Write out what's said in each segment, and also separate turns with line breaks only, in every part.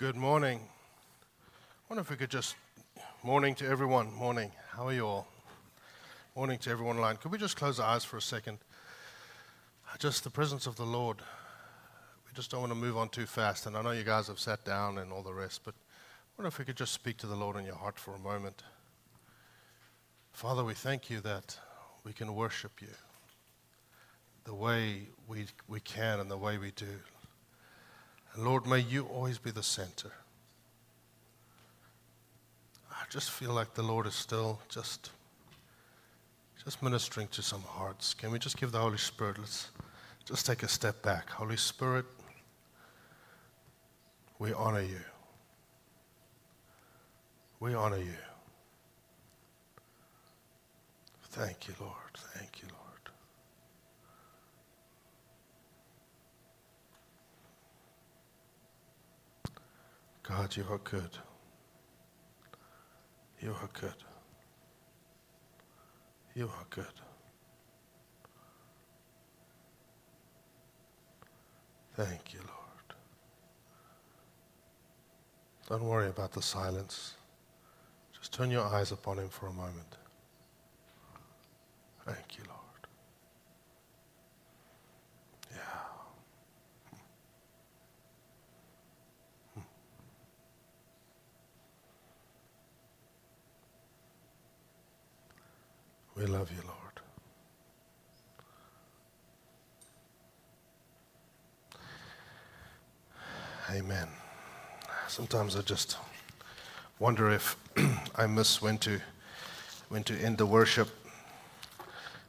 Good morning. I wonder if we could just, morning to everyone, morning. How are you all? Morning to everyone online. Could we just close our eyes for a second? Just the presence of the Lord. We just don't want to move on too fast. And I know you guys have sat down and all the rest, but I wonder if we could just speak to the Lord in your heart for a moment. Father, we thank you that we can worship you the way we, we can and the way we do. And Lord, may you always be the center. I just feel like the Lord is still just just ministering to some hearts. Can we just give the Holy Spirit let's just take a step back. Holy Spirit, we honor you. We honor you. Thank you, Lord. Thank you, Lord. God, you are good. You are good. You are good. Thank you, Lord. Don't worry about the silence. Just turn your eyes upon Him for a moment. Thank you, Lord. We love you, Lord. Amen. Sometimes I just wonder if I miss when to when to end the worship.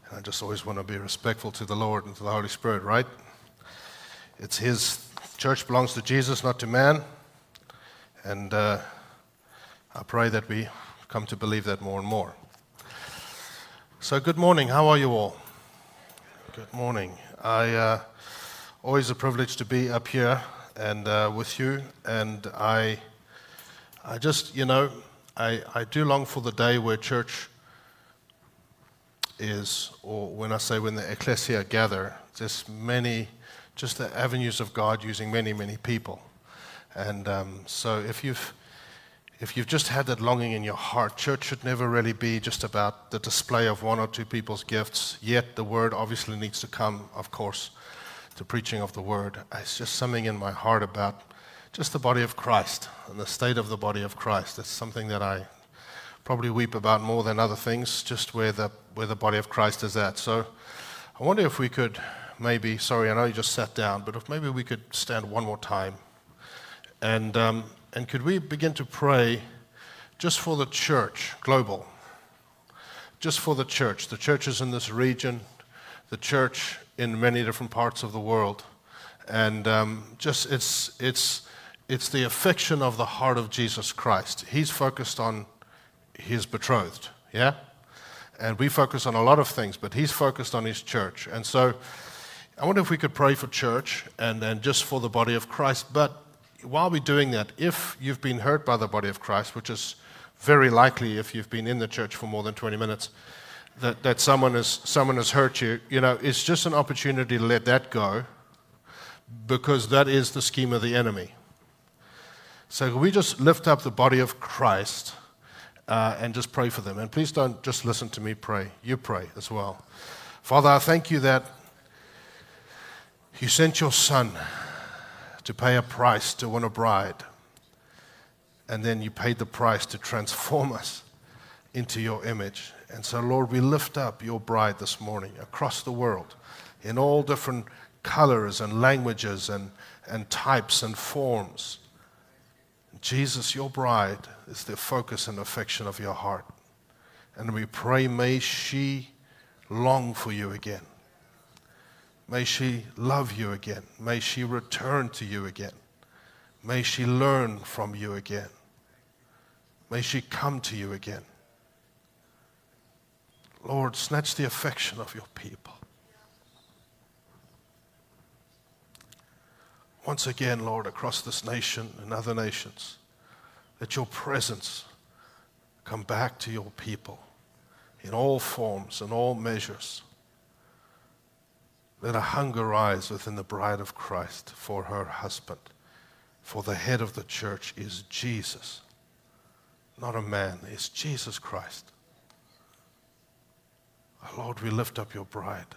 And I just always want to be respectful to the Lord and to the Holy Spirit, right? It's His church belongs to Jesus, not to man. And uh, I pray that we come to believe that more and more. So, good morning. How are you all? Good morning. I uh, always a privilege to be up here and uh, with you, and I, I just, you know, I, I do long for the day where church is, or when I say when the ecclesia gather, there's many, just the avenues of God using many, many people, and um, so if you've if you've just had that longing in your heart, church should never really be just about the display of one or two people's gifts. Yet the word obviously needs to come, of course, to preaching of the word. It's just something in my heart about just the body of Christ and the state of the body of Christ. It's something that I probably weep about more than other things, just where the, where the body of Christ is at. So I wonder if we could maybe, sorry, I know you just sat down, but if maybe we could stand one more time. And um, and could we begin to pray just for the church, global? Just for the church, the churches in this region, the church in many different parts of the world. And um, just it's, it's, it's the affection of the heart of Jesus Christ. He's focused on his betrothed, yeah? And we focus on a lot of things, but he's focused on his church. And so I wonder if we could pray for church and, and just for the body of Christ. But while we're doing that, if you've been hurt by the body of Christ, which is very likely if you've been in the church for more than 20 minutes, that, that someone, has, someone has hurt you, you know, it's just an opportunity to let that go because that is the scheme of the enemy. So we just lift up the body of Christ uh, and just pray for them. And please don't just listen to me pray, you pray as well. Father, I thank you that you sent your son to pay a price to win a bride. And then you paid the price to transform us into your image. And so, Lord, we lift up your bride this morning across the world in all different colors and languages and, and types and forms. Jesus, your bride, is the focus and affection of your heart. And we pray, may she long for you again. May she love you again. May she return to you again. May she learn from you again. May she come to you again. Lord, snatch the affection of your people. Once again, Lord, across this nation and other nations, let your presence come back to your people in all forms and all measures. Let a hunger rise within the bride of Christ for her husband For the head of the church is Jesus, not a man, it's Jesus Christ. Oh, Lord, we lift up your bride.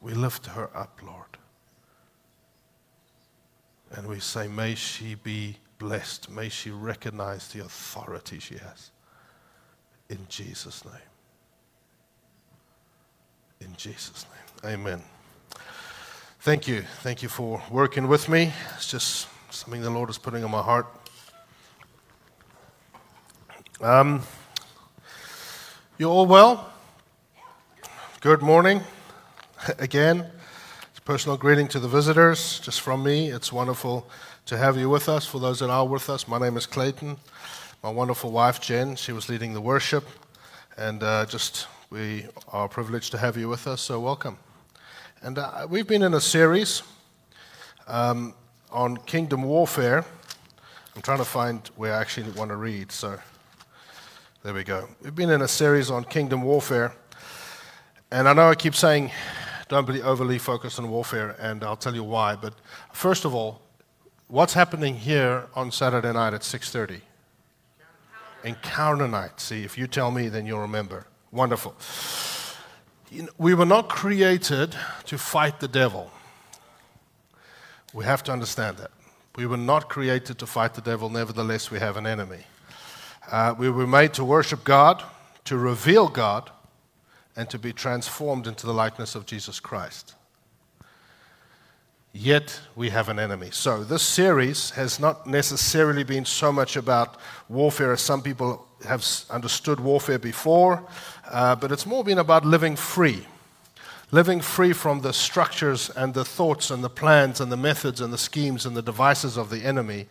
We lift her up, Lord. And we say, May she be blessed. May she recognize the authority she has. In Jesus' name. In Jesus' name. Amen. Thank you. Thank you for working with me. It's just something the Lord is putting on my heart. Um, you all well? Good morning again. It's a personal greeting to the visitors, just from me. It's wonderful to have you with us. For those that are with us, my name is Clayton. My wonderful wife, Jen, she was leading the worship. And uh, just, we are privileged to have you with us, so welcome. And uh, we've been in a series um, on kingdom warfare. I'm trying to find where I actually want to read, so there we go. We've been in a series on kingdom warfare. And I know I keep saying don't be overly focused on warfare, and I'll tell you why. But first of all, what's happening here on Saturday night at 6.30? Encounter night. See, if you tell me, then you'll remember. Wonderful we were not created to fight the devil. We have to understand that. We were not created to fight the devil, nevertheless, we have an enemy. Uh, we were made to worship God, to reveal God, and to be transformed into the likeness of Jesus Christ. Yet we have an enemy. So, this series has not necessarily been so much about warfare as some people have understood warfare before. Uh, but it's more been about living free. Living free from the structures and the thoughts and the plans and the methods and the schemes and the devices of the enemy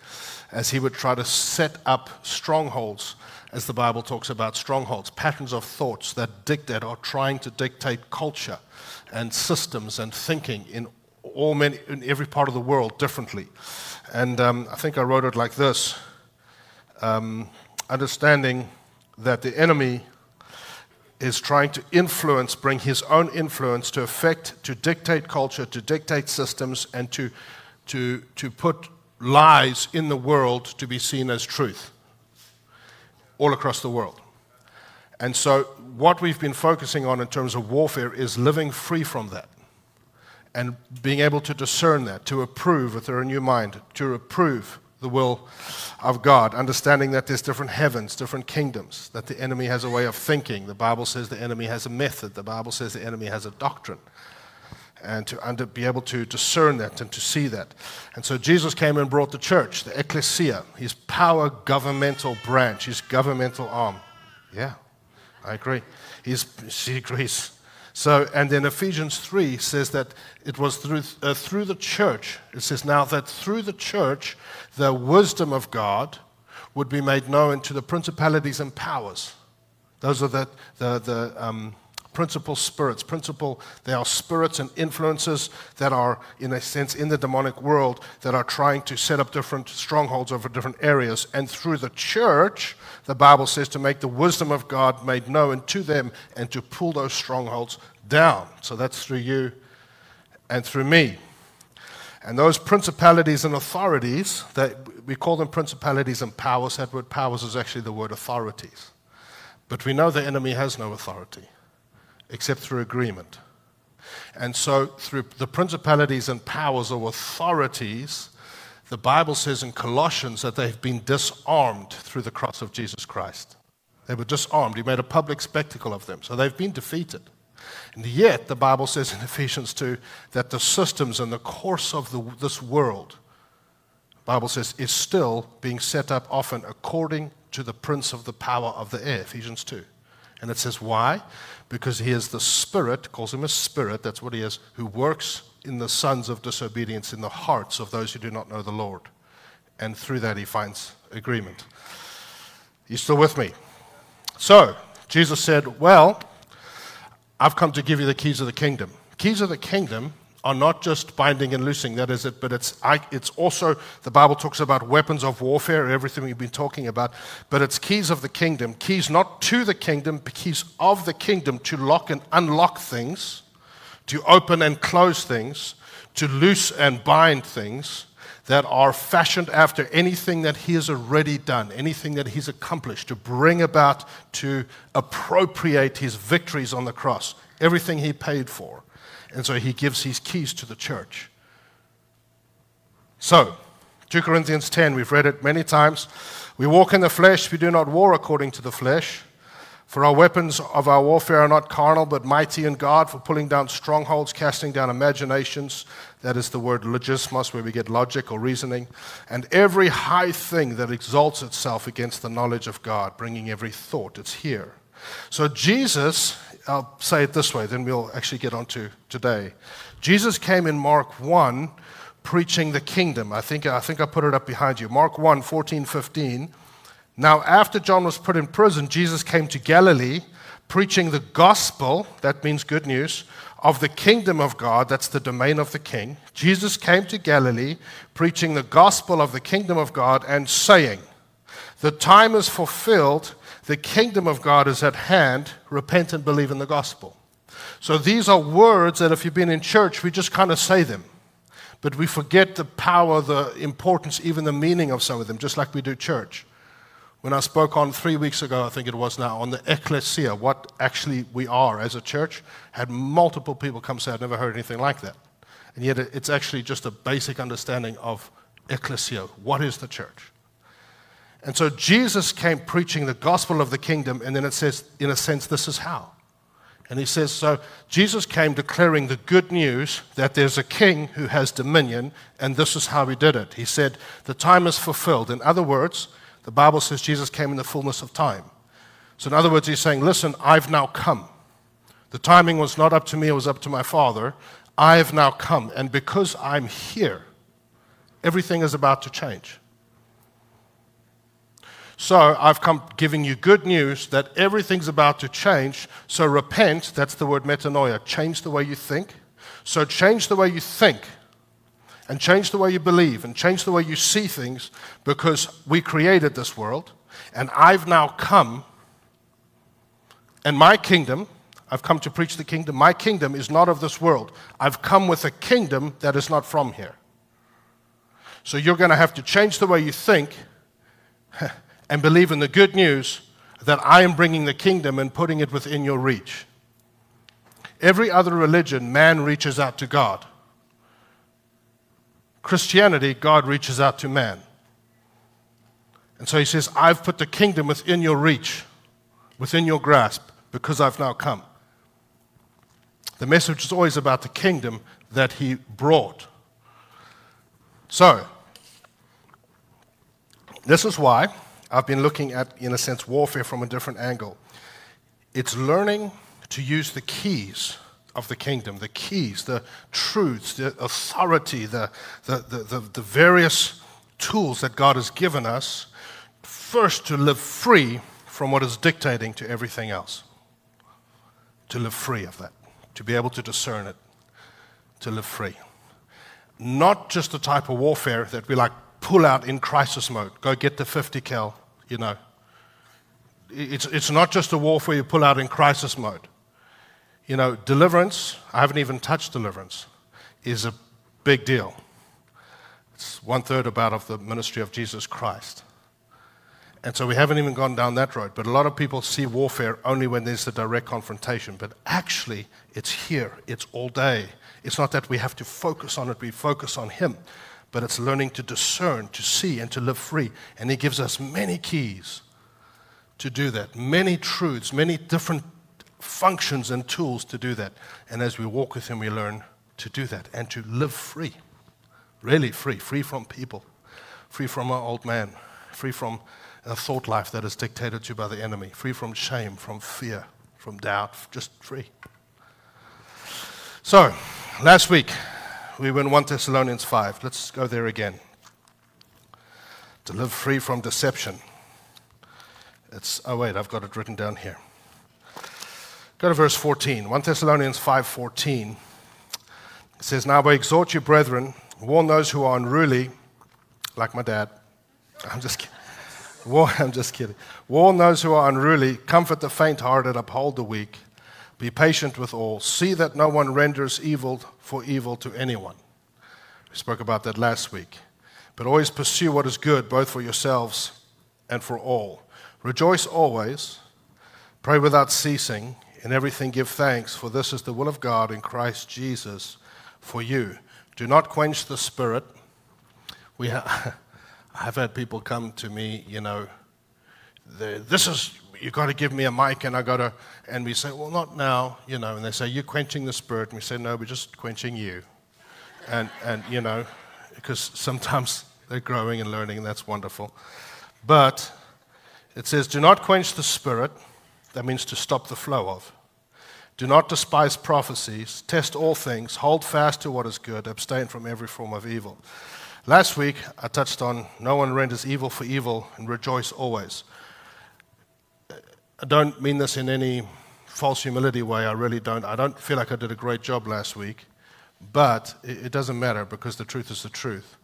as he would try to set up strongholds, as the Bible talks about strongholds, patterns of thoughts that dictate or trying to dictate culture and systems and thinking in all many, in every part of the world differently. And um, I think I wrote it like this um, understanding that the enemy is trying to influence, bring his own influence to affect, to dictate culture, to dictate systems, and to, to, to put lies in the world to be seen as truth all across the world. And so, what we've been focusing on in terms of warfare is living free from that and being able to discern that, to approve with a new mind, to approve the will of God, understanding that there's different heavens, different kingdoms, that the enemy has a way of thinking. The Bible says the enemy has a method, the Bible says the enemy has a doctrine. And to under, be able to discern that and to see that. And so Jesus came and brought the church, the ecclesia, his power governmental branch, his governmental arm. Yeah, I agree. He's, she agrees. So, and then Ephesians 3 says that it was through, uh, through the church. It says now that through the church, the wisdom of God would be made known to the principalities and powers. Those are the, the, the um, principal spirits. Principal, they are spirits and influences that are, in a sense, in the demonic world that are trying to set up different strongholds over different areas. And through the church, the Bible says to make the wisdom of God made known to them and to pull those strongholds down. So that's through you and through me. And those principalities and authorities, that we call them principalities and powers, that word powers is actually the word authorities. But we know the enemy has no authority except through agreement. And so, through the principalities and powers or authorities, the Bible says in Colossians that they've been disarmed through the cross of Jesus Christ. They were disarmed. He made a public spectacle of them. So they've been defeated. And yet, the Bible says in Ephesians 2 that the systems and the course of the, this world, Bible says, is still being set up often according to the prince of the power of the air, Ephesians 2. And it says, why? Because he is the spirit, calls him a spirit, that's what he is, who works in the sons of disobedience, in the hearts of those who do not know the Lord. And through that, he finds agreement. You still with me? So, Jesus said, Well, I've come to give you the keys of the kingdom. Keys of the kingdom are not just binding and loosing, that is it, but it's, it's also, the Bible talks about weapons of warfare, everything we've been talking about, but it's keys of the kingdom. Keys not to the kingdom, but keys of the kingdom to lock and unlock things, to open and close things, to loose and bind things that are fashioned after anything that he has already done, anything that he's accomplished, to bring about, to appropriate his victories on the cross, everything he paid for. And so he gives his keys to the church. So, 2 Corinthians 10, we've read it many times. We walk in the flesh, we do not war according to the flesh. For our weapons of our warfare are not carnal, but mighty in God for pulling down strongholds, casting down imaginations. That is the word logismos, where we get logic or reasoning. And every high thing that exalts itself against the knowledge of God, bringing every thought. It's here. So Jesus, I'll say it this way, then we'll actually get on to today. Jesus came in Mark 1 preaching the kingdom. I think, I think I put it up behind you. Mark 1 14, 15. Now, after John was put in prison, Jesus came to Galilee preaching the gospel, that means good news, of the kingdom of God, that's the domain of the king. Jesus came to Galilee preaching the gospel of the kingdom of God and saying, The time is fulfilled, the kingdom of God is at hand, repent and believe in the gospel. So these are words that if you've been in church, we just kind of say them. But we forget the power, the importance, even the meaning of some of them, just like we do church. When I spoke on three weeks ago, I think it was now, on the ecclesia, what actually we are as a church, had multiple people come say, I've never heard anything like that. And yet it's actually just a basic understanding of ecclesia. What is the church? And so Jesus came preaching the gospel of the kingdom, and then it says, in a sense, this is how. And he says, so Jesus came declaring the good news that there's a king who has dominion, and this is how he did it. He said, the time is fulfilled. In other words, the Bible says Jesus came in the fullness of time. So, in other words, he's saying, Listen, I've now come. The timing was not up to me, it was up to my Father. I've now come. And because I'm here, everything is about to change. So I've come giving you good news that everything's about to change. So repent, that's the word metanoia, change the way you think. So change the way you think and change the way you believe and change the way you see things because we created this world and I've now come and my kingdom, I've come to preach the kingdom, my kingdom is not of this world. I've come with a kingdom that is not from here. So you're going to have to change the way you think and believe in the good news that I am bringing the kingdom and putting it within your reach. Every other religion, man reaches out to God. Christianity, God reaches out to man. And so he says, I've put the kingdom within your reach, within your grasp, because I've now come. The message is always about the kingdom that he brought. So, this is why I've been looking at, in a sense, warfare from a different angle. It's learning to use the keys of the kingdom, the keys, the truths, the authority, the, the, the, the, various tools that God has given us, first to live free from what is dictating to everything else. To live free of that, to be able to discern it, to live free. Not just the type of warfare that we like pull out in crisis mode, go get the 50 cal, you know. It's, it's not just a warfare you pull out in crisis mode. You know, deliverance, I haven't even touched deliverance, is a big deal. It's one third about of the ministry of Jesus Christ. And so we haven't even gone down that road. But a lot of people see warfare only when there's a direct confrontation. But actually, it's here, it's all day. It's not that we have to focus on it, we focus on Him. But it's learning to discern, to see, and to live free. And He gives us many keys to do that, many truths, many different functions and tools to do that. And as we walk with Him, we learn to do that and to live free. Really free, free from people, free from our old man, free from a thought life that is dictated to by the enemy, free from shame, from fear, from doubt, just free. So, last week we were in 1 Thessalonians 5. Let's go there again. To live free from deception. It's, oh, wait, I've got it written down here. Go to verse 14. 1 Thessalonians 5:14. It says, Now I exhort you, brethren, warn those who are unruly, like my dad. I'm just kidding. I'm just kidding. Warn those who are unruly, comfort the faint-hearted, uphold the weak. Be patient with all. See that no one renders evil for evil to anyone. We spoke about that last week. But always pursue what is good, both for yourselves and for all. Rejoice always. Pray without ceasing. In everything give thanks, for this is the will of God in Christ Jesus for you. Do not quench the spirit. We ha- I have had people come to me, you know, this is, you got to give me a mic and I got to, and we say, well, not now, you know, and they say, you're quenching the spirit. And we say, no, we're just quenching you. And, and you know, because sometimes they're growing and learning, and that's wonderful. But it says, do not quench the spirit. That means to stop the flow of. Do not despise prophecies. Test all things. Hold fast to what is good. Abstain from every form of evil. Last week, I touched on no one renders evil for evil and rejoice always. I don't mean this in any false humility way. I really don't. I don't feel like I did a great job last week, but it, doesn't matter because the truth is the truth.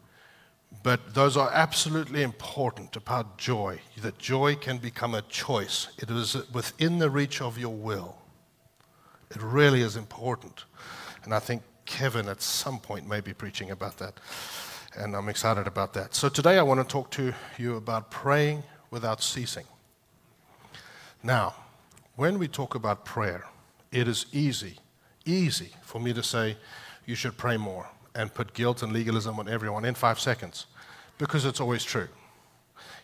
But those are absolutely important about joy, that joy can become a choice. It is within the reach of your will. It really is important. And I think Kevin at some point may be preaching about that. And I'm excited about that. So today I want to talk to you about praying without ceasing. Now, when we talk about prayer, it is easy, easy for me to say you should pray more and put guilt and legalism on everyone in five seconds because it's always true.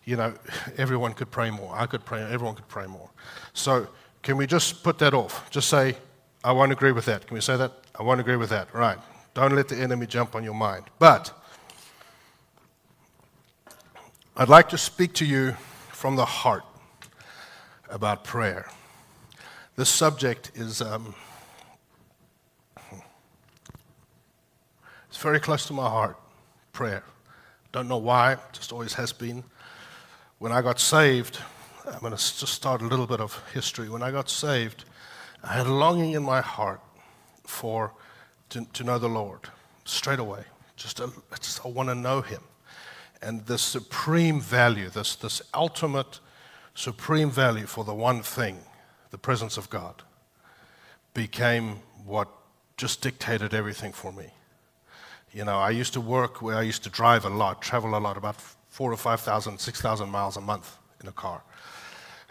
You know, everyone could pray more. I could pray, everyone could pray more. So, can we just put that off? Just say, I won't agree with that. Can we say that? I won't agree with that. Right. Don't let the enemy jump on your mind. But I'd like to speak to you from the heart about prayer. This subject is um, it's very close to my heart. Prayer. Don't know why. Just always has been. When I got saved, I'm going to just start a little bit of history. When I got saved, I had a longing in my heart for to, to know the Lord straight away. Just, a, just I want to know Him, and the supreme value, this this ultimate supreme value for the one thing, the presence of God, became what just dictated everything for me. You know, I used to work where I used to drive a lot, travel a lot, about four or 5,000, 6,000 miles a month in a car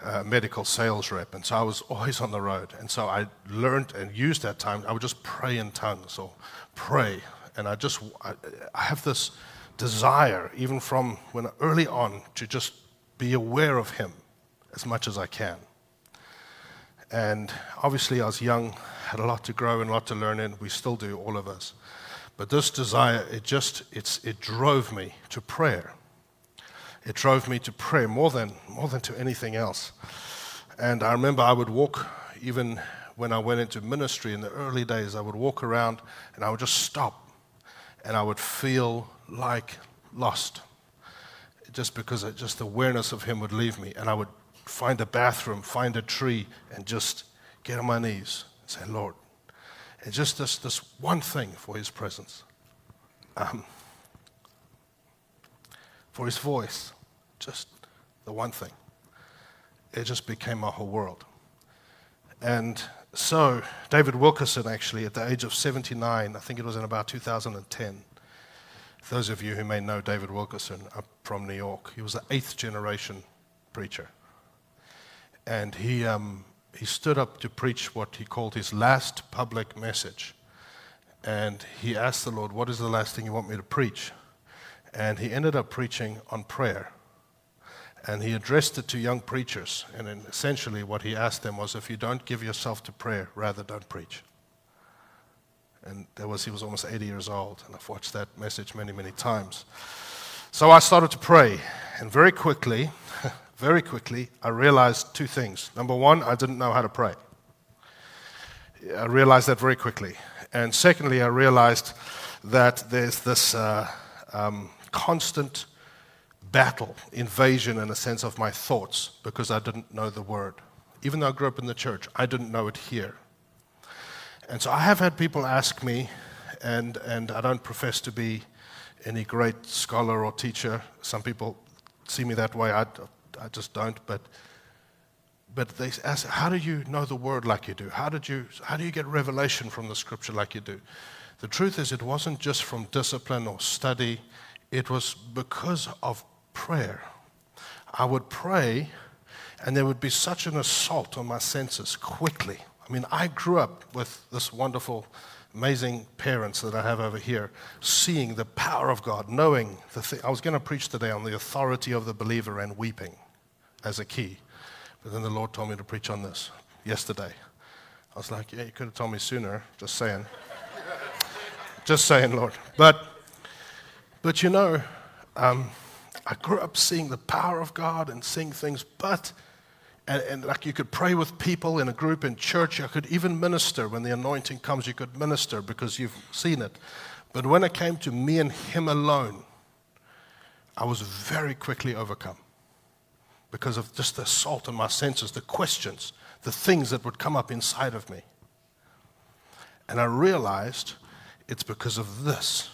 uh, medical sales rep, and so I was always on the road. And so I learned and used that time. I would just pray in tongues or pray, and I just I, I have this desire, even from when early on, to just be aware of Him as much as I can. And obviously, I was young, had a lot to grow and a lot to learn, and we still do, all of us. But this desire, it just, it's, it drove me to prayer it drove me to prayer more than, more than to anything else. And I remember I would walk, even when I went into ministry in the early days, I would walk around and I would just stop and I would feel like lost. Just because it, just the awareness of Him would leave me. And I would find a bathroom, find a tree, and just get on my knees and say, Lord. And just this, this one thing for His presence, um, for His voice, just the one thing. It just became my whole world. And so, David Wilkerson, actually, at the age of 79, I think it was in about 2010, those of you who may know David Wilkerson from New York, he was an eighth generation preacher. And he, um, he stood up to preach what he called his last public message. And he asked the Lord, What is the last thing you want me to preach? And he ended up preaching on prayer. And he addressed it to young preachers. And essentially, what he asked them was if you don't give yourself to prayer, rather don't preach. And that was, he was almost 80 years old. And I've watched that message many, many times. So I started to pray. And very quickly, very quickly, I realized two things. Number one, I didn't know how to pray. I realized that very quickly. And secondly, I realized that there's this uh, um, constant battle, invasion in a sense of my thoughts because I didn't know the word. Even though I grew up in the church, I didn't know it here. And so I have had people ask me, and, and I don't profess to be any great scholar or teacher. Some people see me that way. I, I just don't. But, but they ask, how do you know the word like you do? How, did you, how do you get revelation from the scripture like you do? The truth is, it wasn't just from discipline or study, it was because of prayer. I would pray, and there would be such an assault on my senses quickly. I mean, I grew up with this wonderful, amazing parents that I have over here, seeing the power of God, knowing the thing. I was going to preach today on the authority of the believer and weeping as a key. But then the Lord told me to preach on this yesterday. I was like, yeah, you could have told me sooner, just saying. just saying, Lord. But, but you know, um, I grew up seeing the power of God and seeing things, but, and, and, like you could pray with people in a group in church, you could even minister. When the anointing comes, you could minister because you've seen it. But when it came to me and Him alone, I was very quickly overcome because of just the assault on my senses, the questions, the things that would come up inside of me. And I realized it's because of this.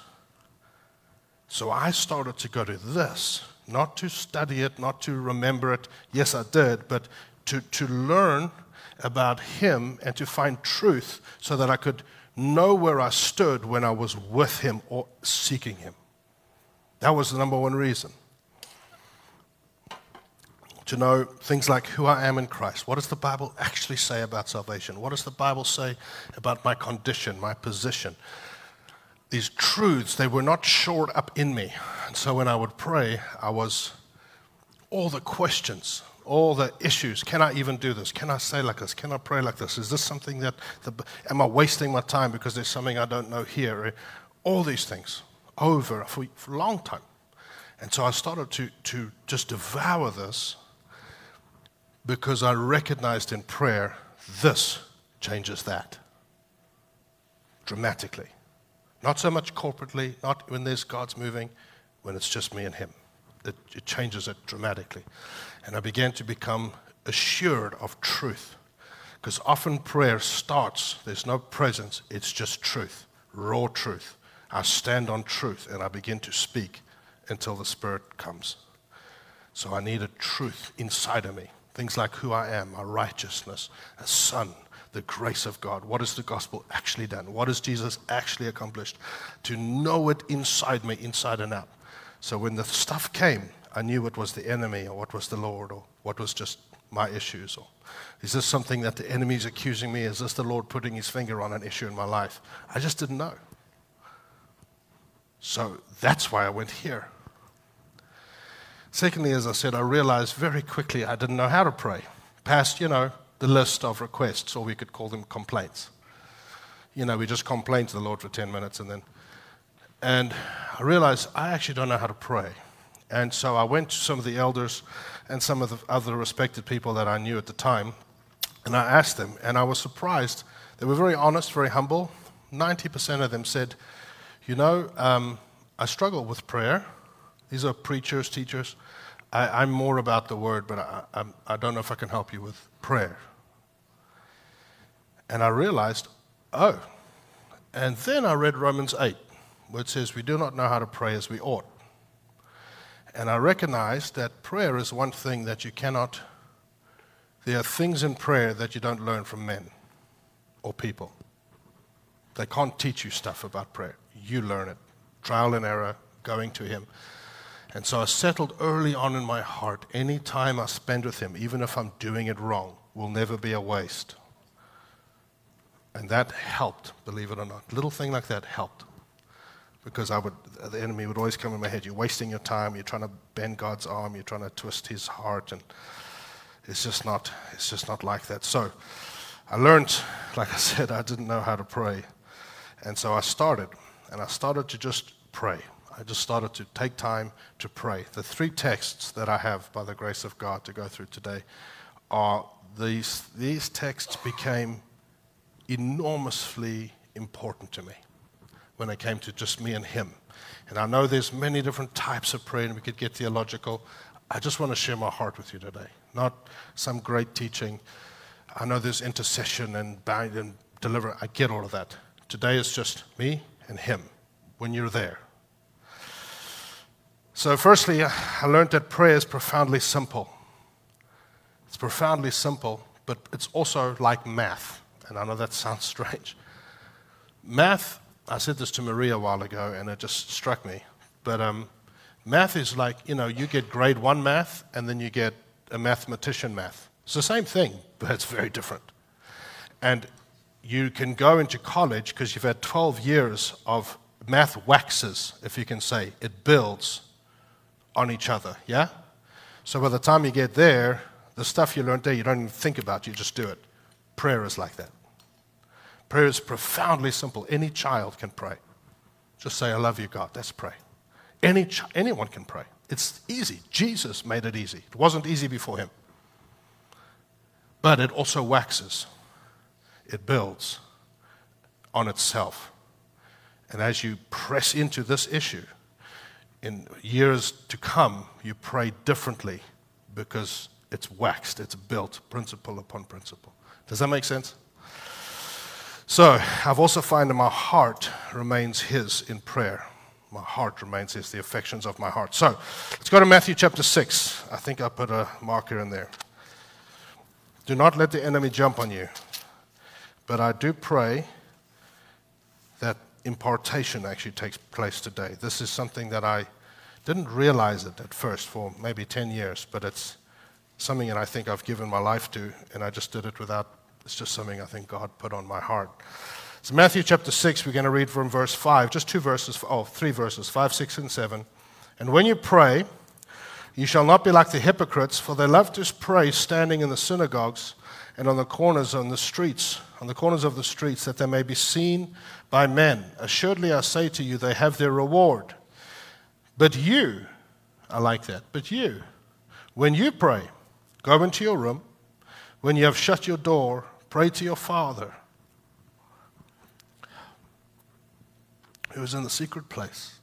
So I started to go to this, not to study it, not to remember it. Yes, I did, but to, to learn about Him and to find truth so that I could know where I stood when I was with Him or seeking Him. That was the number one reason to know things like who I am in Christ. What does the Bible actually say about salvation? What does the Bible say about my condition, my position? These truths, they were not shored up in me. And so when I would pray, I was all the questions, all the issues. Can I even do this? Can I say like this? Can I pray like this? Is this something that, the, am I wasting my time because there's something I don't know here? All these things over for, for a long time. And so I started to, to just devour this because I recognized in prayer this changes that dramatically. Not so much corporately, not when there's God's moving, when it's just me and Him. It, it changes it dramatically. And I began to become assured of truth. Because often prayer starts, there's no presence, it's just truth, raw truth. I stand on truth and I begin to speak until the Spirit comes. So I need a truth inside of me. Things like who I am, my righteousness, a son, the grace of God. What has the gospel actually done? What has Jesus actually accomplished? To know it inside me, inside and out. So when the stuff came, I knew what was the enemy or what was the Lord or what was just my issues. Or is this something that the enemy is accusing me? Is this the Lord putting his finger on an issue in my life? I just didn't know. So that's why I went here. Secondly, as I said, I realized very quickly I didn't know how to pray. Past, you know, the list of requests, or we could call them complaints. You know, we just complain to the Lord for 10 minutes and then. And I realized I actually don't know how to pray. And so I went to some of the elders and some of the other respected people that I knew at the time, and I asked them, and I was surprised. They were very honest, very humble. 90% of them said, You know, um, I struggle with prayer. These are preachers, teachers. I, am more about the word, but I, I, I don't know if I can help you with prayer. And I realized, oh. And then I read Romans 8, where it says, We do not know how to pray as we ought. And I recognized that prayer is one thing that you cannot, there are things in prayer that you don't learn from men or people. They can't teach you stuff about prayer. You learn it. Trial and error, going to Him. And so I settled early on in my heart any time I spend with Him, even if I'm doing it wrong, will never be a waste. And that helped, believe it or not. Little thing like that helped. Because I would, the enemy would always come in my head. You're wasting your time. You're trying to bend God's arm. You're trying to twist his heart. And it's just not, it's just not like that. So I learned, like I said, I didn't know how to pray. And so I started. And I started to just pray. I just started to take time to pray. The three texts that I have, by the grace of God, to go through today are these, these texts became enormously important to me when it came to just me and Him. And I know there's many different types of prayer, and we could get theological. I just want to share my heart with you today, not some great teaching. I know there's intercession and bind and deliver. I get all of that. Today is just me and Him when you're there. So, firstly, I learned that prayer is profoundly simple. It's profoundly simple, but it's also like math. And I know that sounds strange. Math, I said this to Maria a while ago, and it just struck me. But um, math is like, you know, you get grade one math, and then you get a mathematician math. It's the same thing, but it's very different. And you can go into college because you've had 12 years of math waxes, if you can say. It builds on each other, yeah? So by the time you get there, the stuff you learned there, you don't even think about, you just do it. Prayer is like that. Prayer is profoundly simple. Any child can pray. Just say, I love you, God. Let's pray. Any anyone can pray. It's easy. Jesus made it easy. It wasn't easy before him. But it also waxes, it builds on itself. And as you press into this issue, in years to come, you pray differently because it's waxed, it's built, principle upon principle. Does that make sense? So, I've also found that my heart remains His in prayer. My heart remains His, the affections of my heart. So, let's go to Matthew chapter 6. I think I put a marker in there. Do not let the enemy jump on you. But I do pray impartation actually takes place today. This is something that I didn't realize it at first for maybe 10 years, but it's something that I think I've given my life to, and I just did it without, it's just something I think God put on my heart. So, Matthew chapter 6, we're going to read from verse 5, just two verses, oh, three verses, 5, 6, and 7. And when you pray, you shall not be like the hypocrites, for they love to pray standing in the synagogues and on the corners on the streets, on the corners of the streets, that they may be seen by men. Assuredly, I say to you, they have their reward. But you, I like that, but you, when you pray, go into your room. When you have shut your door, pray to your Father who is in the secret place.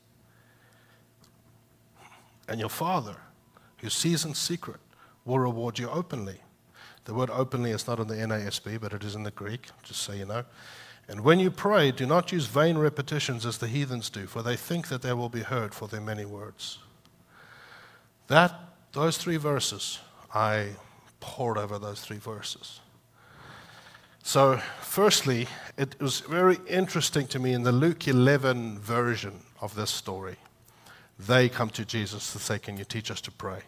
And your Father who sees in secret will reward you openly. The word openly is not in the NASB, but it is in the Greek, just so you know. And when you pray, do not use vain repetitions as the heathens do, for they think that they will be heard for their many words. That, those three verses, I pored over those three verses. So, firstly, it was very interesting to me in the Luke 11 version of this story. They come to Jesus to say, Can you teach us to pray?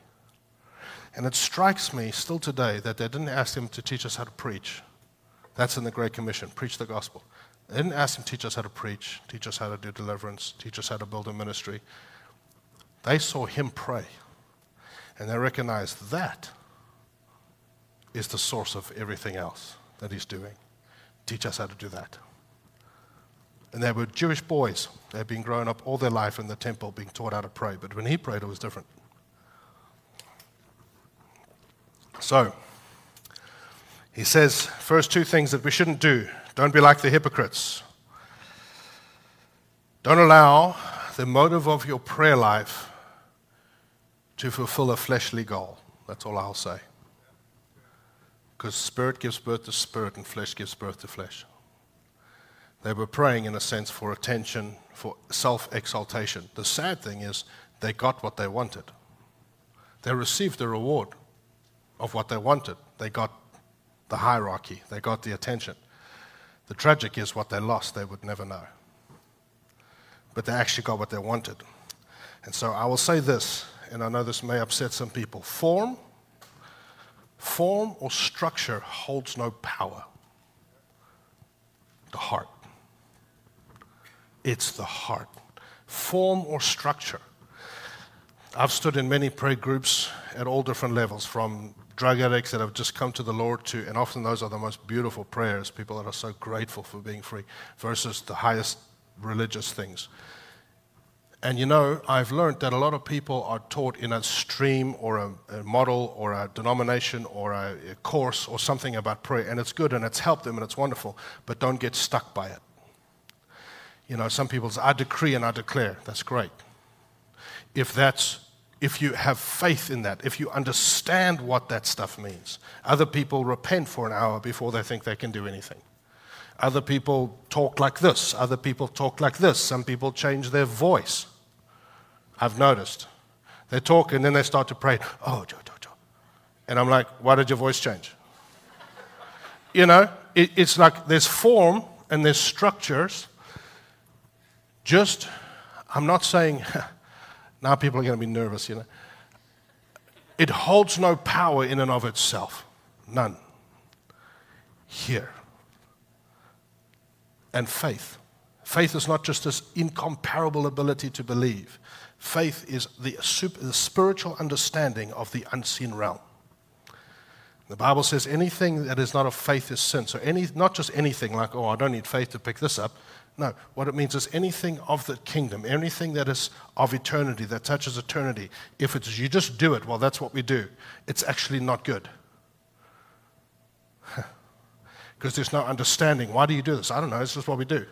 And it strikes me still today that they didn't ask him to teach us how to preach. That's in the Great Commission preach the gospel. They didn't ask him to teach us how to preach, teach us how to do deliverance, teach us how to build a ministry. They saw him pray. And they recognized that is the source of everything else that he's doing. Teach us how to do that. And they were Jewish boys. They'd been growing up all their life in the temple being taught how to pray. But when he prayed, it was different. So, he says, first two things that we shouldn't do don't be like the hypocrites. Don't allow the motive of your prayer life to fulfill a fleshly goal. That's all I'll say. Because spirit gives birth to spirit and flesh gives birth to flesh. They were praying, in a sense, for attention, for self exaltation. The sad thing is, they got what they wanted. They received the reward of what they wanted. They got the hierarchy, they got the attention. The tragic is what they lost, they would never know. But they actually got what they wanted. And so I will say this, and I know this may upset some people form, form or structure holds no power. The heart. It's the heart. Form or structure. I've stood in many prayer groups at all different levels, from drug addicts that have just come to the Lord to, and often those are the most beautiful prayers, people that are so grateful for being free, versus the highest religious things. And you know, I've learned that a lot of people are taught in a stream or a, a model or a denomination or a, a course or something about prayer, and it's good and it's helped them and it's wonderful, but don't get stuck by it. You know, some people say, I decree and I declare. That's great. If that's if you have faith in that, if you understand what that stuff means. Other people repent for an hour before they think they can do anything. Other people talk like this. Other people talk like this. Some people change their voice. I've noticed. They talk and then they start to pray, oh, Joe, Joe, Joe. And I'm like, why did your voice change? you know, it, it's like there's form and there's structures. Just, I'm not saying, now people are going to be nervous, you know. It holds no power in and of itself. None. Here. And faith. Faith is not just this incomparable ability to believe. Faith is the, super, the spiritual understanding of the unseen realm. The Bible says anything that is not of faith is sin. So any, not just anything like, oh, I don't need faith to pick this up. No, what it means is anything of the kingdom, anything that is of eternity, that touches eternity. If it's you just do it, well, that's what we do. It's actually not good. Because there's no understanding. Why do you do this? I don't know. It's just what we do.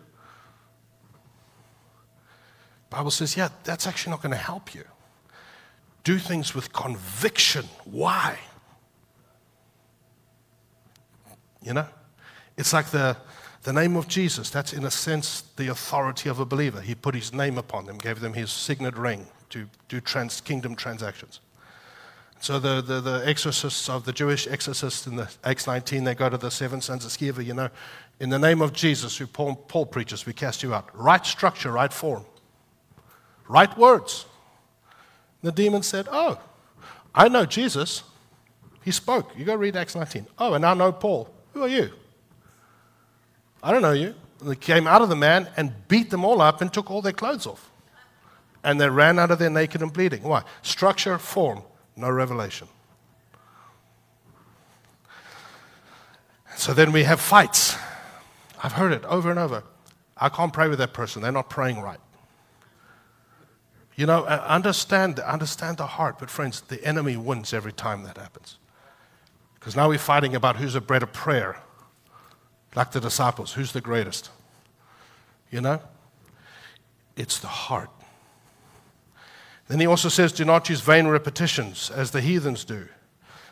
Bible says, yeah, that's actually not going to help you. Do things with conviction. Why? You know? It's like the, the name of Jesus. That's, in a sense, the authority of a believer. He put his name upon them, gave them his signet ring to do trans, kingdom transactions. So the, the, the, exorcists of the Jewish exorcists in the Acts 19, they go to the seven sons of Sceva, you know, in the name of Jesus, who Paul, Paul preaches, we cast you out. Right structure, right form, right words. The demon said, Oh, I know Jesus. He spoke. You go read Acts 19. Oh, and I know Paul. Who are you? I don't know you. They came out of the man and beat them all up and took all their clothes off. And they ran out of there naked and bleeding. Why? Structure, form, no revelation. So then we have fights. I've heard it over and over. I can't pray with that person. They're not praying right. You know, uh, understand, understand the heart. But friends, the enemy wins every time that happens. Because now we're fighting about who's a bread of prayer. Like the disciples, who's the greatest? You know? It's the heart. Then he also says, do not use vain repetitions as the heathens do.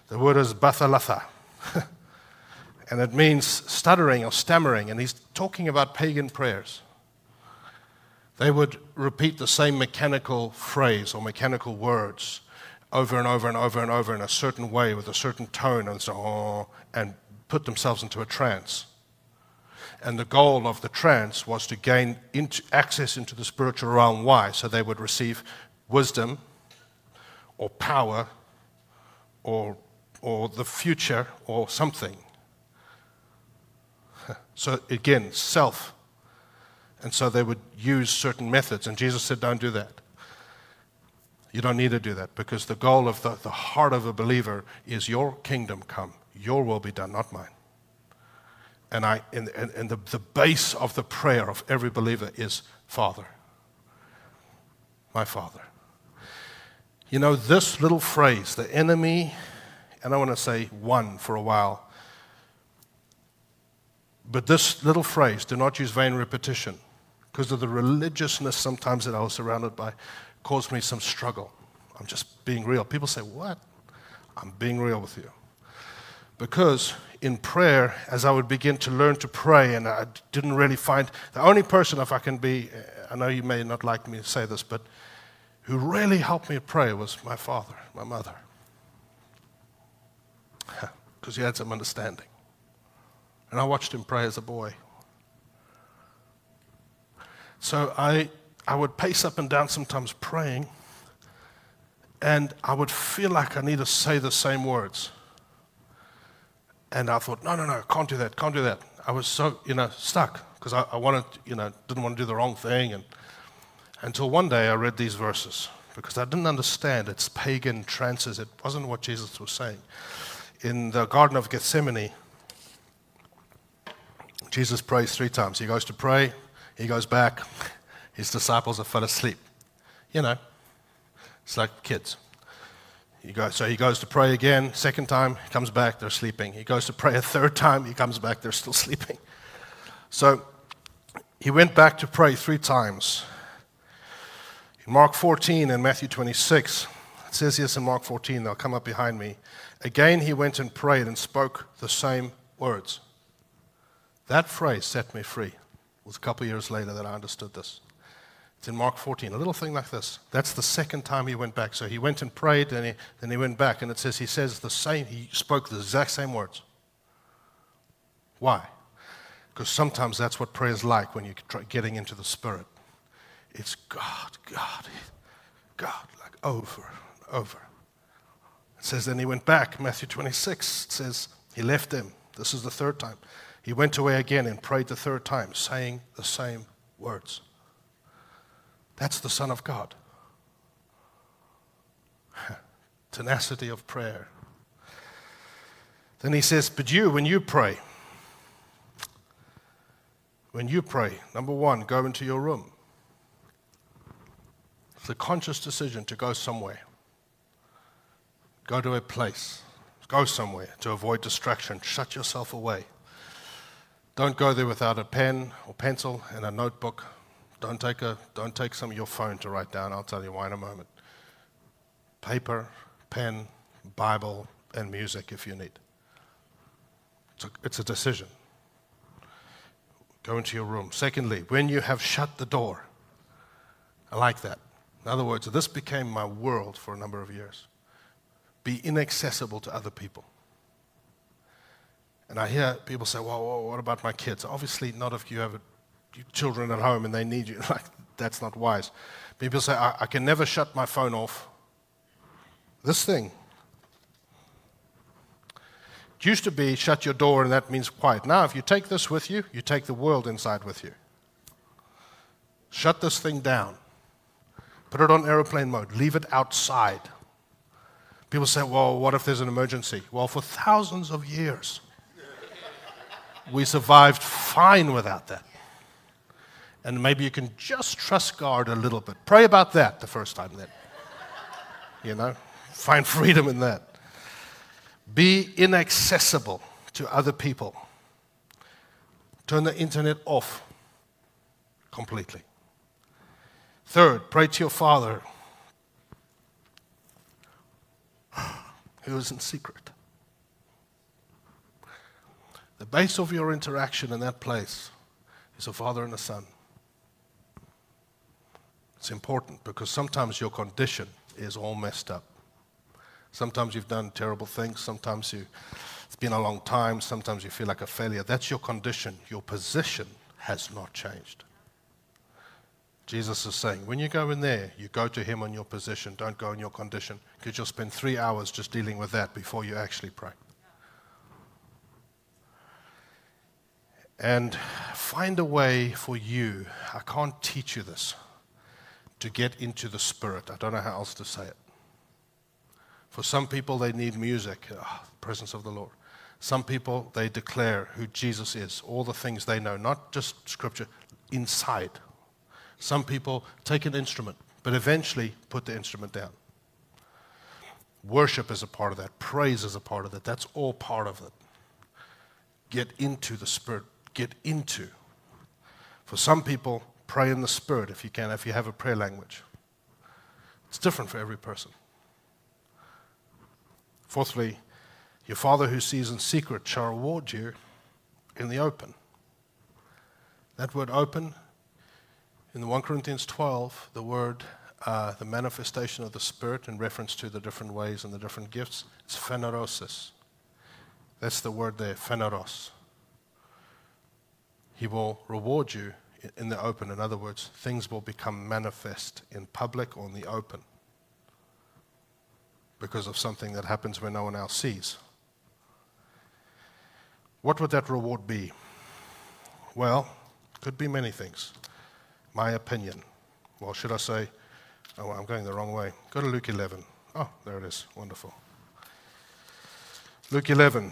The word is bathalatha. and it means stuttering or stammering. And he's talking about pagan prayers. They would repeat the same mechanical phrase or mechanical words over and over and over and over in a certain way with a certain tone and so on, and put themselves into a trance. And the goal of the trance was to gain into access into the spiritual realm. Why? So they would receive wisdom or power or, or the future or something. So again, self. And so they would use certain methods. And Jesus said, don't do that. You don't need to do that because the goal of the, the heart of a believer is your kingdom come, your will be done, not mine. And, I, and, and, and the, the base of the prayer of every believer is Father, my Father. You know, this little phrase, the enemy, and I want to say one for a while, but this little phrase, do not use vain repetition, because of the religiousness sometimes that I was surrounded by, caused me some struggle. I'm just being real. People say, What? I'm being real with you. Because in prayer, as I would begin to learn to pray, and I didn't really find the only person, if I can be, uh, I know you may not like me to say this, but who really helped me pray was my father, my mother. Because he had some understanding. And I watched him pray as a boy. So I I would pace up and down sometimes praying, and I would feel like I need to say the same words. And I thought, no, no, no, can't do that, can't do that. I was so, you know, stuck because I, I, wanted, you know, didn't want to do the wrong thing. And until one day I read these verses because I didn't understand its pagan trances. It wasn't what Jesus was saying. In the Garden of Gethsemane, Jesus prays three times. He goes to pray, he goes back, his disciples have fell asleep. You know, it's like kids. He goes, so he goes to pray again, second time, comes back, they're sleeping. He goes to pray a third time, he comes back, they're still sleeping. So he went back to pray three times. In Mark 14 and Matthew 26, it says yes in Mark 14, they'll come up behind me. Again, he went and prayed and spoke the same words. That phrase set me free. It was a couple years later that I understood this. It's in Mark 14, a little thing like this. That's the second time he went back. So he went and prayed, and he, then he went back, and it says he says the same, he spoke the exact same words. Why? Because sometimes that's what prayer is like when you're getting into the Spirit. It's God, God, God, like over and over. It says, then he went back, Matthew 26, it says, he left them. This is the third time. He went away again and prayed the third time, saying the same words. That's the Son of God. Tenacity of prayer. Then he says, But you, when you pray, when you pray, number one, go into your room. It's a conscious decision to go somewhere. Go to a place. Go somewhere to avoid distraction. Shut yourself away. Don't go there without a pen or pencil and a notebook. Don't take, a, don't take some of your phone to write down. I'll tell you why in a moment. Paper, pen, Bible, and music if you need. It's a, it's a decision. Go into your room. Secondly, when you have shut the door, I like that. In other words, this became my world for a number of years. Be inaccessible to other people. And I hear people say, well, what about my kids? Obviously, not if you have a, children at home and they need you. Like, that's not wise. People say, I, I can never shut my phone off. This thing. It used to be shut your door and that means quiet. Now, if you take this with you, you take the world inside with you. Shut this thing down. Put it on aeroplane mode. Leave it outside. People say, well, what if there's an emergency? Well, for thousands of years, we survived fine without that. And maybe you can just trust God a little bit. Pray about that the first time then. You know, find freedom in that. Be inaccessible to other people. Turn the internet off completely. Third, pray to your Father who is in secret. The base of your interaction in that place is a father and a son. It's important because sometimes your condition is all messed up. Sometimes you've done terrible things. Sometimes you, it's been a long time. Sometimes you feel like a failure. That's your condition. Your position has not changed. Jesus is saying, when you go in there, you go to Him on your position. Don't go on your condition because you'll spend three hours just dealing with that before you actually pray. And find a way for you, I can't teach you this, to get into the Spirit. I don't know how else to say it. For some people, they need music, oh, presence of the Lord. Some people, they declare who Jesus is, all the things they know, not just scripture, inside. Some people take an instrument, but eventually put the instrument down. Worship is a part of that, praise is a part of it. That's all part of it. Get into the Spirit get into. For some people, pray in the Spirit if you can, if you have a prayer language. It's different for every person. Fourthly, your Father who sees in secret shall reward you in the open. That word open, in the 1 Corinthians 12, the word, uh, the manifestation of the Spirit in reference to the different ways and the different gifts, it's phanerosis. That's the word there, phaneros. He will reward you in the open. In other words, things will become manifest in public or in the open because of something that happens when no one else sees. What would that reward be? Well, could be many things. My opinion. Well, should I say, oh, I'm going the wrong way. Go to Luke 11. Oh, there it is. Wonderful. Luke 11.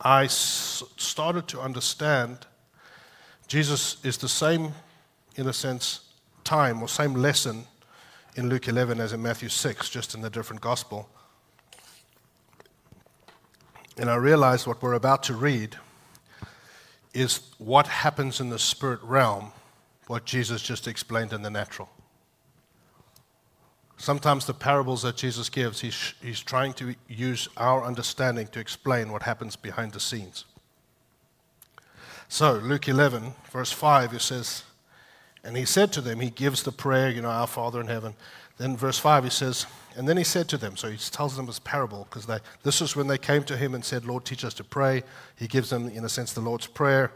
I s- started to understand Jesus is the same, in a sense, time or same lesson in Luke 11 as in Matthew 6, just in a different gospel. And I realize what we're about to read is what happens in the spirit realm, what Jesus just explained in the natural. Sometimes the parables that Jesus gives, he's, he's trying to use our understanding to explain what happens behind the scenes. So, Luke 11, verse 5, it says, And he said to them, he gives the prayer, you know, Our Father in heaven. Then, verse 5, he says, And then he said to them, so he tells them this parable, because this is when they came to him and said, Lord, teach us to pray. He gives them, in a sense, the Lord's Prayer.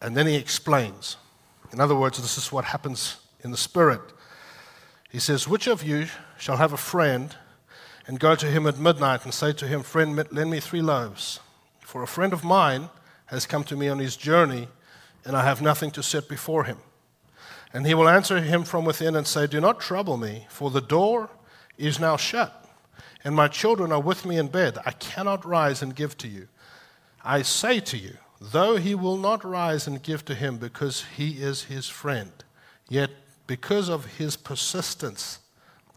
And then he explains. In other words, this is what happens in the Spirit. He says, Which of you shall have a friend and go to him at midnight and say to him, Friend, lend me three loaves? For a friend of mine has come to me on his journey, and I have nothing to set before him. And he will answer him from within and say, Do not trouble me, for the door is now shut, and my children are with me in bed. I cannot rise and give to you. I say to you, though he will not rise and give to him because he is his friend, yet because of his persistence,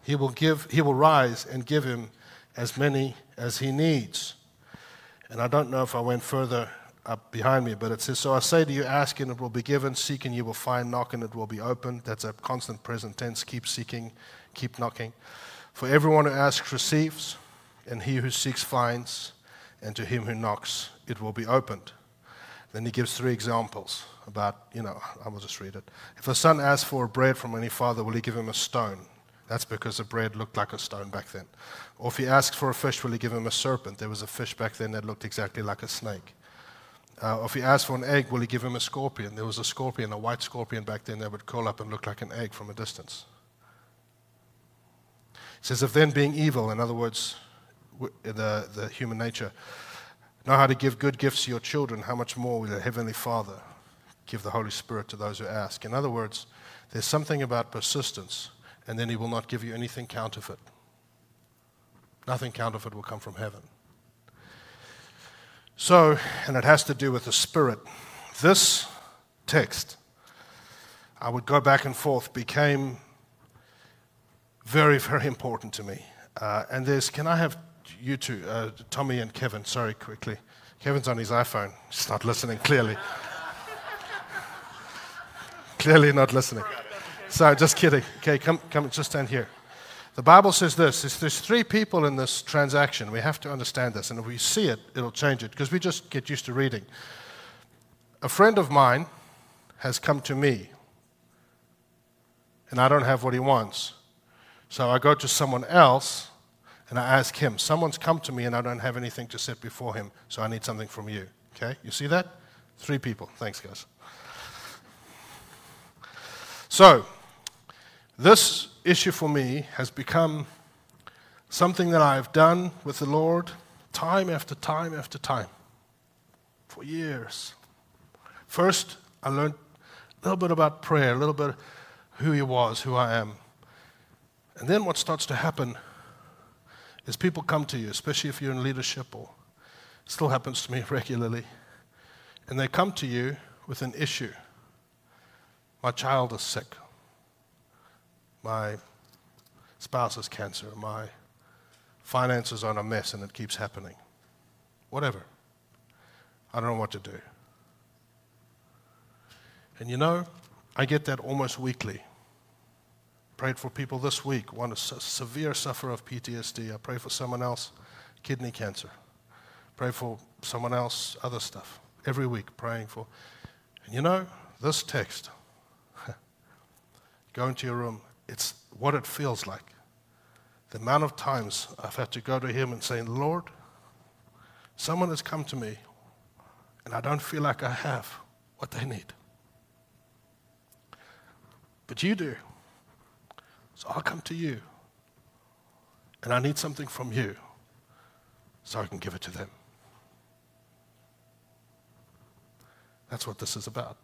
he will, give, he will rise and give him as many as he needs. And I don't know if I went further up behind me, but it says, So I say to you, ask and it will be given, seek and you will find, knock and it will be opened. That's a constant present tense. Keep seeking, keep knocking. For everyone who asks receives, and he who seeks finds, and to him who knocks it will be opened. Then he gives three examples about, you know, I will just read it. If a son asks for bread from any father, will he give him a stone? That's because the bread looked like a stone back then. Or if he asks for a fish, will he give him a serpent? There was a fish back then that looked exactly like a snake. Uh, if he asks for an egg, will he give him a scorpion? There was a scorpion, a white scorpion back then that would curl up and look like an egg from a distance. He says, if then being evil, in other words, the, the human nature, know how to give good gifts to your children, how much more will the Heavenly Father give the Holy Spirit to those who ask? In other words, there's something about persistence, and then He will not give you anything counterfeit. Nothing counterfeit will come from heaven. So, and it has to do with the Spirit. This text, I would go back and forth, became very, very important to me. Uh, and there's, can I have you two, uh, Tommy and Kevin, sorry, quickly. Kevin's on his iPhone. He's not listening, clearly. clearly not listening. Sorry, just kidding. Okay, come, come, just stand here. The Bible says this there's three people in this transaction. We have to understand this. And if we see it, it'll change it because we just get used to reading. A friend of mine has come to me, and I don't have what he wants. So I go to someone else and I ask him, Someone's come to me and I don't have anything to set before him, so I need something from you. Okay? You see that? Three people. Thanks, guys. So, this issue for me has become something that I've done with the Lord time after time after time for years. First, I learned a little bit about prayer, a little bit who He was, who I am. And then what starts to happen is people come to you, especially if you're in leadership, or still happens to me regularly, and they come to you with an issue. My child is sick. My spouse has cancer. My finances are in a mess and it keeps happening. Whatever. I don't know what to do. And you know, I get that almost weekly prayed for people this week, one a severe sufferer of PTSD. I pray for someone else, kidney cancer. Pray for someone else, other stuff. Every week, praying for. And you know, this text, go into your room, it's what it feels like. The amount of times I've had to go to Him and say, Lord, someone has come to me, and I don't feel like I have what they need. But you do. So I'll come to you. And I need something from you so I can give it to them. That's what this is about.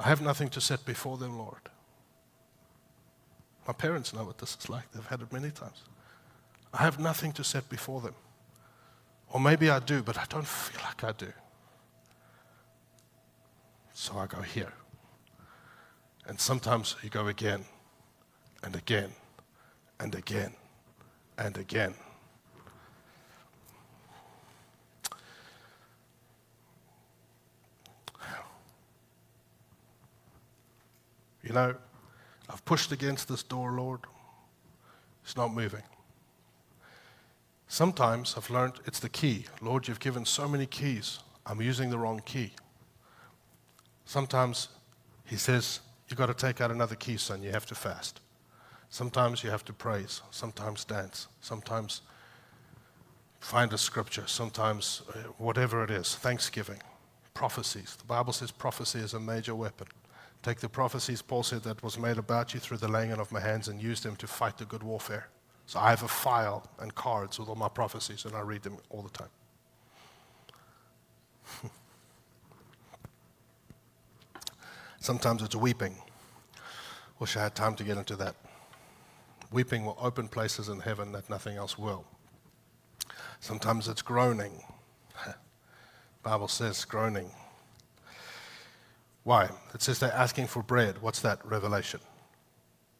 I have nothing to set before them, Lord. My parents know what this is like. They've had it many times. I have nothing to set before them. Or maybe I do, but I don't feel like I do. So I go here. And sometimes you go again and again and again and again. You know, I've pushed against this door, Lord. It's not moving. Sometimes I've learned it's the key. Lord, you've given so many keys. I'm using the wrong key. Sometimes He says, You've got to take out another key, son. You have to fast. Sometimes you have to praise, sometimes dance, sometimes find a scripture, sometimes uh, whatever it is, thanksgiving, prophecies. The Bible says prophecy is a major weapon. Take the prophecies, Paul said, that was made about you through the laying on of my hands and use them to fight the good warfare. So I have a file and cards with all my prophecies, and I read them all the time. Sometimes it's weeping. Wish I had time to get into that. Weeping will open places in heaven that nothing else will. Sometimes it's groaning. Bible says groaning. Why? It says they're asking for bread. What's that? Revelation.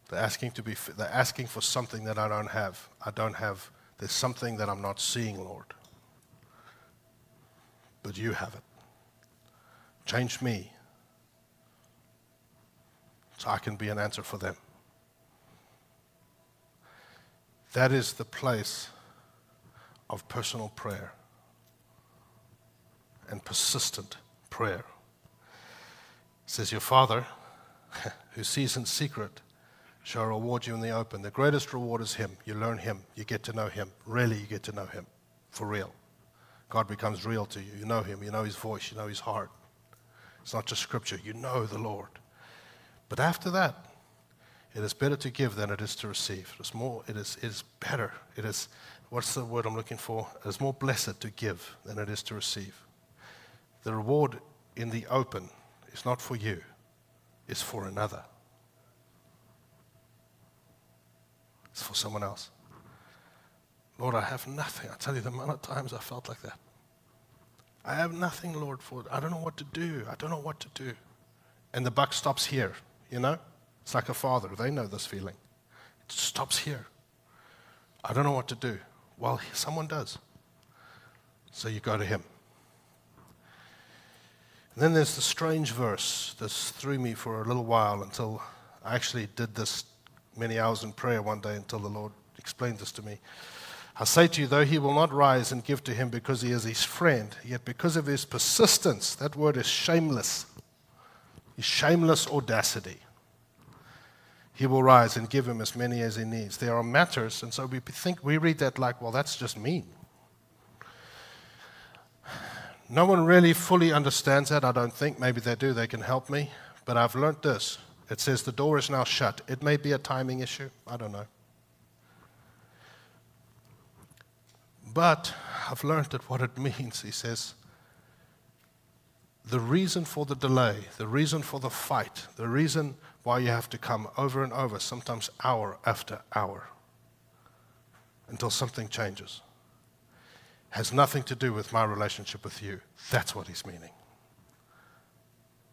They're asking to be. They're asking for something that I don't have. I don't have. There's something that I'm not seeing, Lord. But you have it. Change me so I can be an answer for them. That is the place of personal prayer and persistent prayer. Says, Your Father, who sees in secret, shall reward you in the open. The greatest reward is Him. You learn Him, you get to know Him. Really, you get to know Him for real. God becomes real to you. You know Him, you know His voice, you know His heart. It's not just scripture, you know the Lord. But after that, it is better to give than it is to receive. It is more, it is, it is better. It is, what's the word I'm looking for? It is more blessed to give than it is to receive. The reward in the open is not for you, it's for another. It's for someone else. Lord, I have nothing. I tell you the amount of times I felt like that. I have nothing, Lord, for I don't know what to do. I don't know what to do. And the buck stops here, you know? It's like a father. They know this feeling. It stops here. I don't know what to do. Well, someone does. So you go to him. And then there's the strange verse that threw me for a little while until I actually did this many hours in prayer one day until the Lord explained this to me. I say to you, though he will not rise and give to him because he is his friend, yet because of his persistence, that word is shameless, his shameless audacity he will rise and give him as many as he needs. There are matters, and so we think we read that like, well, that's just mean. No one really fully understands that, I don't think. Maybe they do, they can help me. But I've learned this. It says the door is now shut. It may be a timing issue, I don't know. But I've learned that what it means, he says, the reason for the delay, the reason for the fight, the reason why you have to come over and over, sometimes hour after hour, until something changes, has nothing to do with my relationship with you. That's what he's meaning.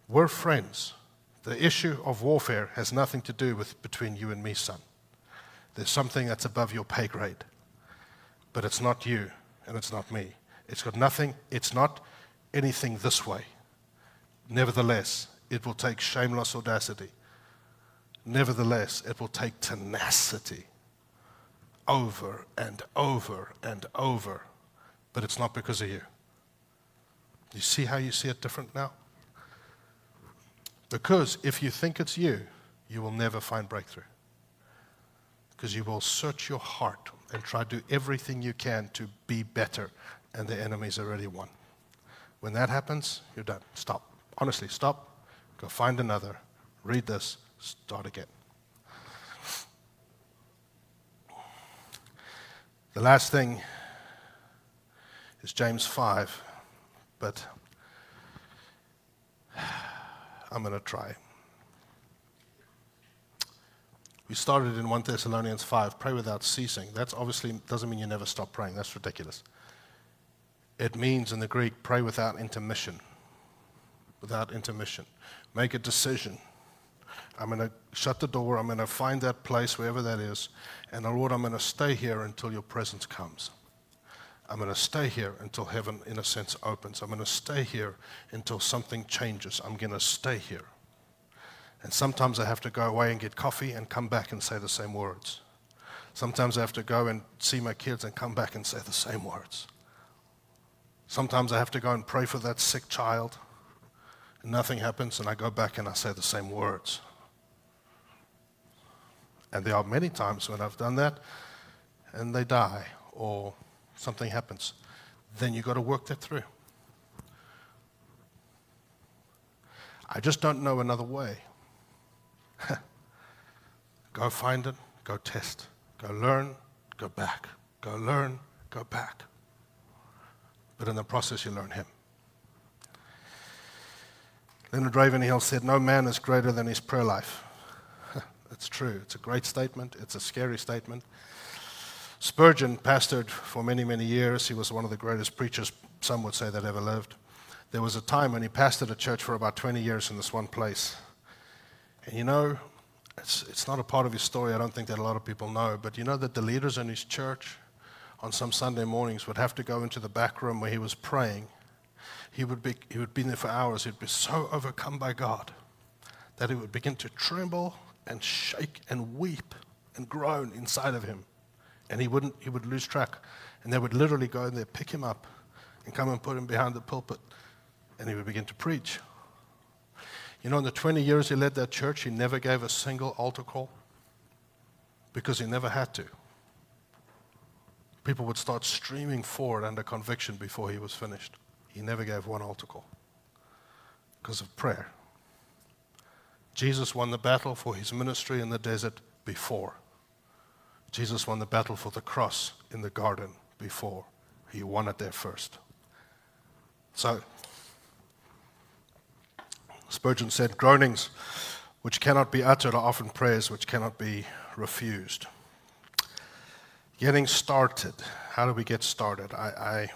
We're friends. The issue of warfare has nothing to do with between you and me, son. There's something that's above your pay grade. But it's not you and it's not me. It's got nothing, it's not anything this way. Nevertheless, it will take shameless audacity. Nevertheless, it will take tenacity over and over and over. But it's not because of you. You see how you see it different now? Because if you think it's you, you will never find breakthrough. Because you will search your heart and try to do everything you can to be better, and the enemy's already won. When that happens, you're done. Stop. Honestly, stop, go find another, read this, start again. The last thing is James 5, but I'm going to try. We started in 1 Thessalonians 5, pray without ceasing. That's obviously doesn't mean you never stop praying. That's ridiculous. It means in the Greek, pray without intermission without intermission. Make a decision. I'm going to shut the door. I'm going to find that place, wherever that is. And Lord, I'm going to stay here until your presence comes. I'm going to stay here until heaven, in a sense, opens. I'm going to stay here until something changes. I'm going to stay here. And sometimes I have to go away and get coffee and come back and say the same words. Sometimes I have to go and see my kids and come back and say the same words. Sometimes I have to go and pray for that sick child and nothing happens, and I go back and I say the same words. And there are many times when I've done that and they die or something happens. Then you've got to work that through. I just don't know another way. go find it, go test, go learn, go back, go learn, go back. But in the process, you learn Him. Leonard Ravenhill said, No man is greater than his prayer life. it's true. It's a great statement, it's a scary statement. Spurgeon pastored for many, many years. He was one of the greatest preachers, some would say, that ever lived. There was a time when he pastored a church for about 20 years in this one place. And you know, it's, it's not a part of his story, I don't think that a lot of people know, but you know that the leaders in his church on some Sunday mornings would have to go into the back room where he was praying. He would be, he would be there for hours. He'd be so overcome by God that he would begin to tremble and shake and weep and groan inside of him and he wouldn't he would lose track. And they would literally go in there pick him up and come and put him behind the pulpit and he would begin to preach. You know in the 20 years he led that church he never gave a single altar call because he never had to. People would start streaming forward under conviction before he was finished. He never gave one altar call because of prayer. Jesus won the battle for his ministry in the desert before Jesus won the battle for the cross in the garden before. He won it there first. So, Spurgeon said, Groanings which cannot be uttered are often prayers which cannot be refused. Getting started. How do we get started? I,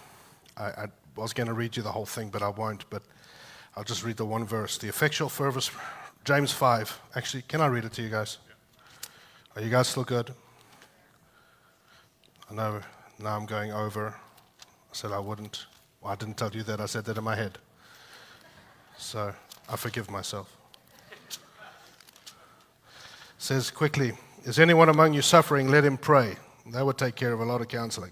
I, I, I was going to read you the whole thing, but I won't. But I'll just read the one verse. The effectual fervor, James 5. Actually, can I read it to you guys? Are you guys still good? I know now I'm going over. I said I wouldn't. Well, I didn't tell you that. I said that in my head. So I forgive myself. says quickly, Is anyone among you suffering? Let him pray. That would take care of a lot of counseling.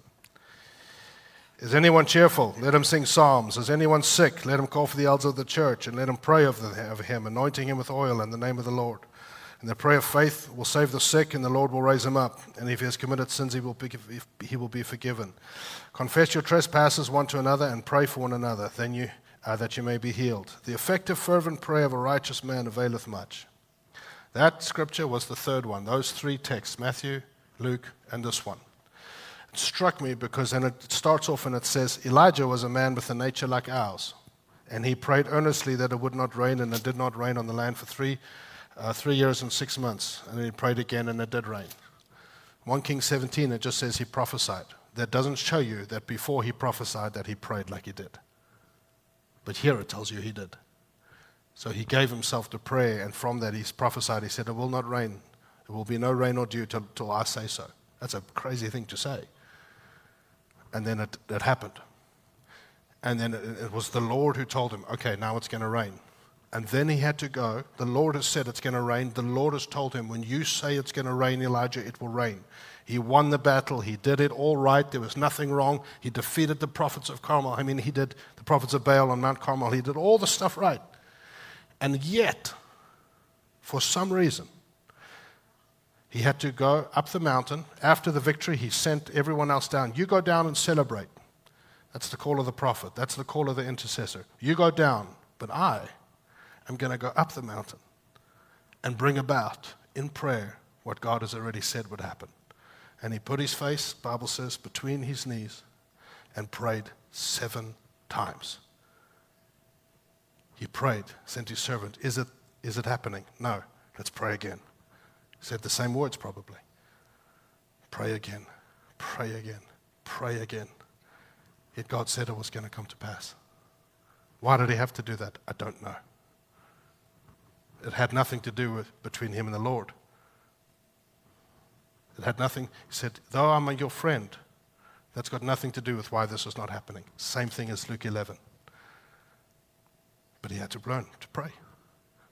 Is anyone cheerful? Let him sing psalms. Is anyone sick? Let him call for the elders of the church and let him pray over him, anointing him with oil in the name of the Lord. And the prayer of faith will save the sick, and the Lord will raise him up. And if he has committed sins, he will be, he will be forgiven. Confess your trespasses one to another and pray for one another, then you, uh, that you may be healed. The effective, fervent prayer of a righteous man availeth much. That scripture was the third one. Those three texts Matthew, Luke, and this one. It struck me because then it starts off and it says, Elijah was a man with a nature like ours. And he prayed earnestly that it would not rain, and it did not rain on the land for three uh, three years and six months. And then he prayed again, and it did rain. 1 King 17, it just says he prophesied. That doesn't show you that before he prophesied that he prayed like he did. But here it tells you he did. So he gave himself to prayer, and from that he prophesied. He said, It will not rain. There will be no rain or dew till, till I say so. That's a crazy thing to say. And then it, it happened. And then it, it was the Lord who told him, Okay, now it's going to rain. And then he had to go. The Lord has said it's going to rain. The Lord has told him, when you say it's going to rain, Elijah, it will rain. He won the battle. He did it all right. There was nothing wrong. He defeated the prophets of Carmel. I mean, he did the prophets of Baal on Mount Carmel. He did all the stuff right. And yet, for some reason, he had to go up the mountain. After the victory, he sent everyone else down. You go down and celebrate. That's the call of the prophet. That's the call of the intercessor. You go down, but I I'm going to go up the mountain and bring about in prayer what God has already said would happen. And he put his face, Bible says, between his knees and prayed seven times. He prayed, sent his servant, Is it, is it happening? No. Let's pray again. He said the same words probably. Pray again, pray again, pray again. Yet God said it was going to come to pass. Why did he have to do that? I don't know. It had nothing to do with between him and the Lord. It had nothing. He said, Though I'm your friend, that's got nothing to do with why this is not happening. Same thing as Luke 11. But he had to learn to pray,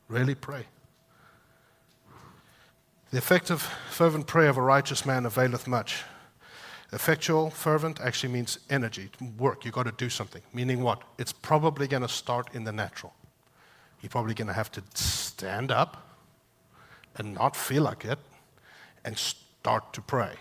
really pray. The effective, fervent prayer of a righteous man availeth much. Effectual, fervent actually means energy, work. You've got to do something. Meaning what? It's probably going to start in the natural. You're probably going to have to stand up and not feel like it and start to pray.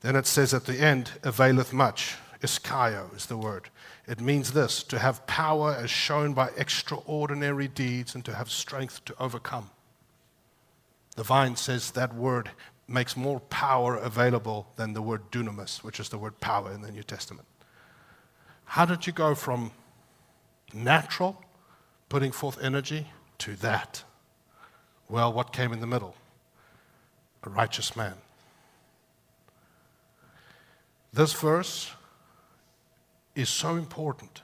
Then it says at the end, availeth much. Iskaio is the word. It means this to have power as shown by extraordinary deeds and to have strength to overcome. The vine says that word makes more power available than the word dunamis, which is the word power in the New Testament. How did you go from natural, putting forth energy, to that? Well, what came in the middle? A righteous man. This verse is so important.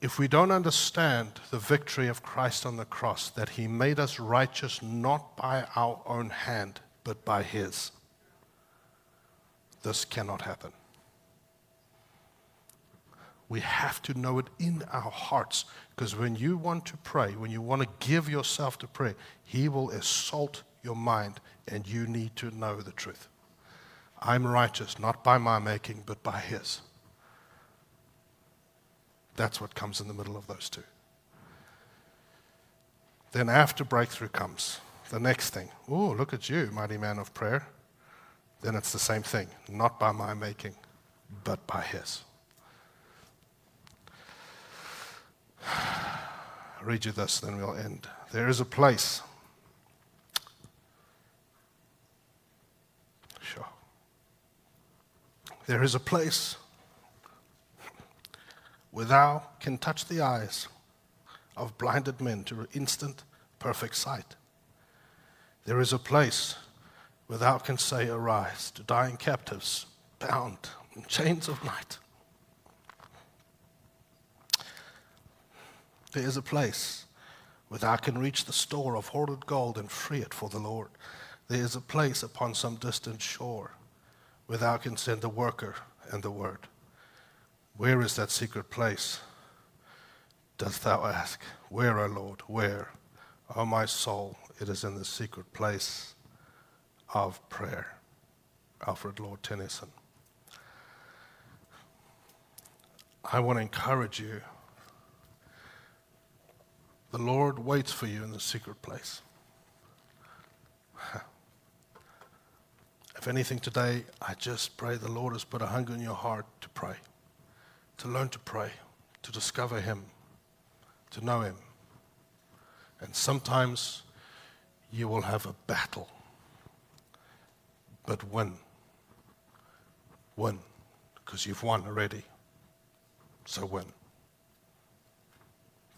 If we don't understand the victory of Christ on the cross, that he made us righteous not by our own hand, but by his, this cannot happen. We have to know it in our hearts because when you want to pray, when you want to give yourself to pray, he will assault your mind and you need to know the truth. I'm righteous not by my making, but by his. That's what comes in the middle of those two. Then, after breakthrough comes the next thing. Oh, look at you, mighty man of prayer. Then it's the same thing. Not by my making, but by his. Read you this, then we'll end. There is a place. Sure. There is a place where thou can touch the eyes of blinded men to instant perfect sight. There is a place where thou can say, Arise, to dying captives, bound in chains of night. There is a place where thou can reach the store of hoarded gold and free it for the Lord. There is a place upon some distant shore where thou can send the worker and the word. Where is that secret place? Dost thou ask? Where, O Lord? Where? O my soul, it is in the secret place of prayer. Alfred Lord Tennyson. I want to encourage you the Lord waits for you in the secret place. If anything today, I just pray the Lord has put a hunger in your heart to pray, to learn to pray, to discover Him, to know Him. And sometimes you will have a battle, but win. Win, because you've won already. So win.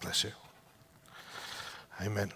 Bless you. Amen.